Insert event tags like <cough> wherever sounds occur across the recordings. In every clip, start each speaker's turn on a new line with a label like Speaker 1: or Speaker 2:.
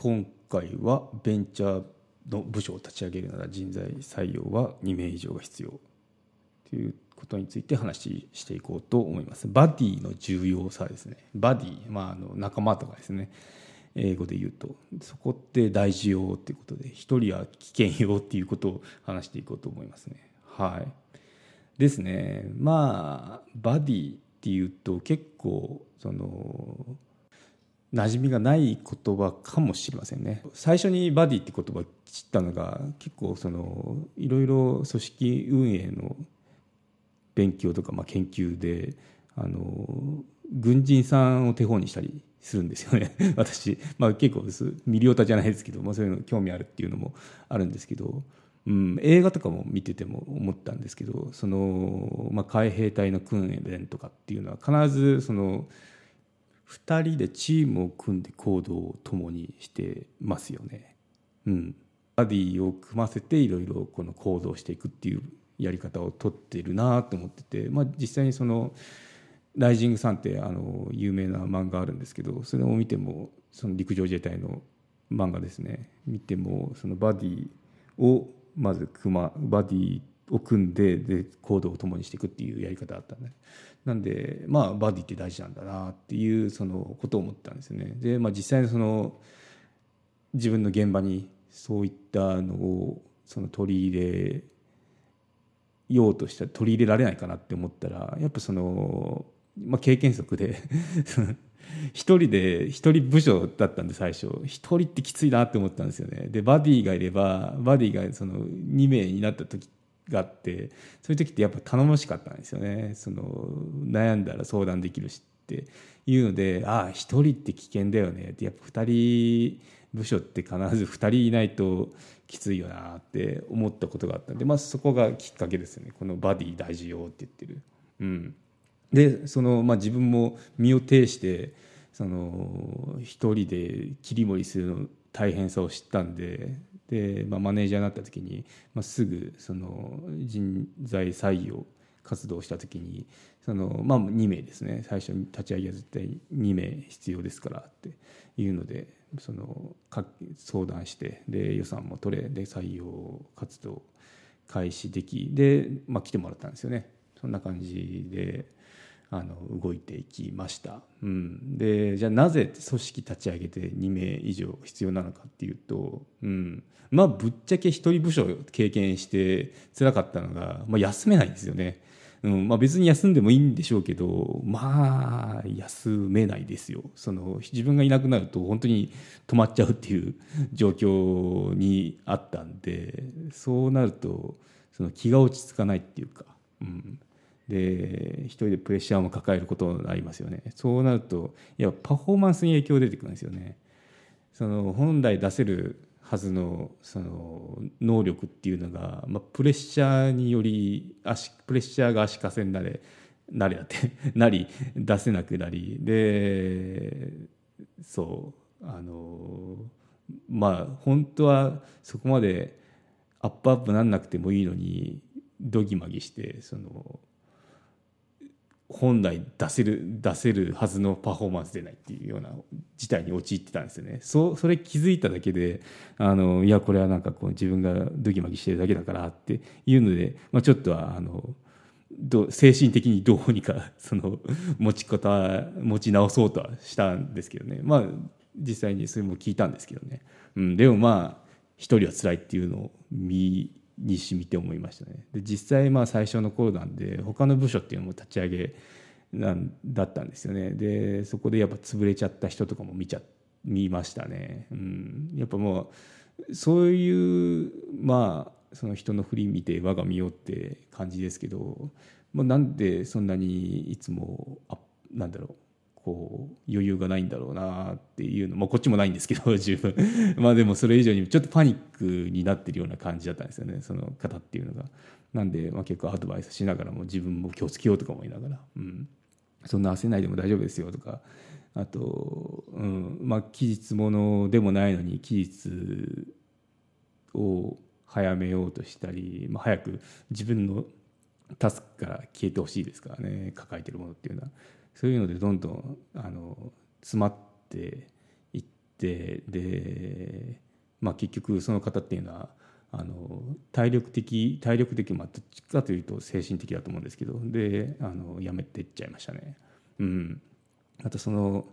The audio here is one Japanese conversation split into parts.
Speaker 1: 今回はベンチャーの部署を立ち上げるなら人材採用は2名以上が必要ということについて話していこうと思います。バディの重要さですね。バディ、まあ、あの仲間とかですね。英語で言うとそこって大事よっていうことで一人は危険よっていうことを話していこうと思いますね。はい。ですね。まあバディっていうと結構その馴染みがない言葉かもしれませんね。最初にバディって言葉知ったのが結構そのいろいろ組織運営の勉強とか、まあ、研究であの軍人さんを手本にしたりするんですよね。<laughs> 私、まあ、結構ミリオタじゃないですけど、まあ、そういうの興味あるっていうのもあるんですけど、うん、映画とかも見てても思ったんですけどその、まあ、海兵隊の訓練とかっていうのは必ずその2人でチームを組んで行動を共にしてますよね。うん、バディを組ませていろいろこの行動していくっていうやり方をとってるなと思ってて、まあ、実際にその「ライジングさん」ってあの有名な漫画あるんですけどそれを見てもその陸上自衛隊の漫画ですね見てもそのバディをまず組まバディを組んでで行動を共にしていくっていうやり方だったんで。なんでまあバディって大事なんだなっていうそのことを思ったんですよね。で、まあ、実際その自分の現場にそういったのをその取り入れようとした取り入れられないかなって思ったらやっぱその、まあ、経験則で <laughs> 一人で一人部署だったんで最初。一人ってきついなって思ったんですよね。でバディがいればバディがその2名になった時があってそういう時ってやっぱ頼もしかったんですよね。その悩んだら相談できるしって。いうのでああ一人って危険だよねって。やっぱ2人部署って必ず2人いないときついよなって思ったことがあったんで、まあ、そこがきっかけですよね。このバディ大事よって言ってる。うん、でその、まあ、自分も身を挺してその一人で切り盛りするの大変さを知ったんでで、まあ、マネージャーになった時に、まあ、すぐその人材採用活動した時にその、まあ、2名ですね。最初に立ち上げは絶対2名必要ですからっていうのでその相談してで予算も取れで採用活動開始できで、まあ、来てもらったんですよね。そんな感じで。あの動いていきました、うん、でじゃあなぜ組織立ち上げて2名以上必要なのかっていうと、うん、まあぶっちゃけ一人部署経験して辛かったのが、まあ、休めないんですよね、うん。まあ、別に休んでもいいんでしょうけどまあ休めないですよ。その自分がいなくなると本当に止まっちゃうっていう <laughs> 状況にあったんでそうなるとその気が落ち着かないっていうか、うん、で一人でプレッシャーも抱えることになりますよね。そうなるといやパフォーマンスに影響出てくるんですよね。その本来出せるはずのその能力っていうのが、まあ、プレッシャーにより足プレッシャーが足かせになれなれだって <laughs> なり出せなくなりでそうあのまあ本当はそこまでアップアップなんなくてもいいのにどぎまぎしてその本来出せる出せるはずのパフォーマンス出ないっていうような事態に陥ってたんですよね。そそれ気づいただけであのいやこれはなんかこう自分がドギマギしてるだけだからっていうので、まあ、ちょっとはあのど精神的にどうにか <laughs> その持ち方持ち直そうとはしたんですけどね。まあ実際にそれも聞いたんですけどね、うん、でもまあ一人は辛いっていうのを見にしみて思いましたね。で実際まあ最初の頃なんで他の部署っていうのも立ち上げなんだったんですよね。でそこでやっぱ潰れちゃった人とかも見ちゃ見ましたね、うん、やっぱもうそういうまあその人の振り見て我が身よって感じですけど、まあ、なんでそんなにいつもあなんだろうこう余裕がないんだろうなっていうのもこっちもないんですけど <laughs> 十分。まあでもそれ以上にちょっとパニックになってるような感じだったんですよねその方っていうのが。なんで、まあ、結構アドバイスしながらも自分も気をつけようとか思いながら、うん、そんな焦らないでも大丈夫ですよとか。あと、うん。まあ、期日ものでもないのに期日を早めようとしたり、まあ、早く自分のタスクから消えてほしいですからね抱えてるものっていうのはそういうのでどんどんあの詰まっていってで、まあ、結局その方っていうのはあの体力的体力的まあどっちかというと精神的だと思うんですけどであの辞めていっちゃいましたね。うん、あとその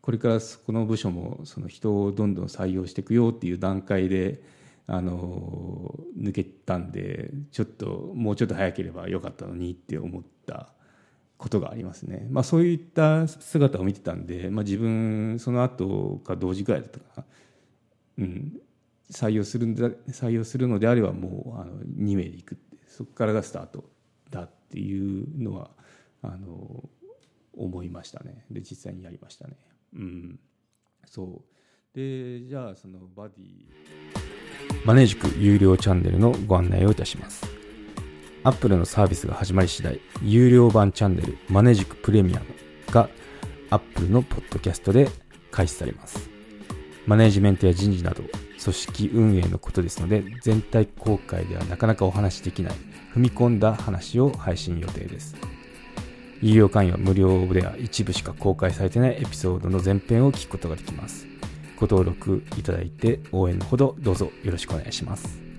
Speaker 1: これからこの部署もその人をどんどん採用していくよっていう段階であの抜けたんでちょっともうちょっと早ければよかったのにって思ったことがありますね。まあ、そういった姿を見てたんで、まあ、自分その後か同時ぐらいだったかな、うん、採用するんだ採用するのであればもうあの2名で行くってそこからがスタートだっていうのはあの思いましたね。で実際にやりましたね。うん。そう。でじゃあそのバディ。
Speaker 2: マネージク有料チャンネルのご案内をいたします。アップルのサービスが始まり次第有料版チャンネルマネージクプレミアムがアップルのポッドキャストで開始されます。マネージメントや人事など組織運営のことですので全体公開ではなかなかお話しできない踏み込んだ話を配信予定です。有料会員は無料では一部しか公開されてないエピソードの前編を聞くことができます。ご登録いただいて応援のほどどうぞよろしくお願いします。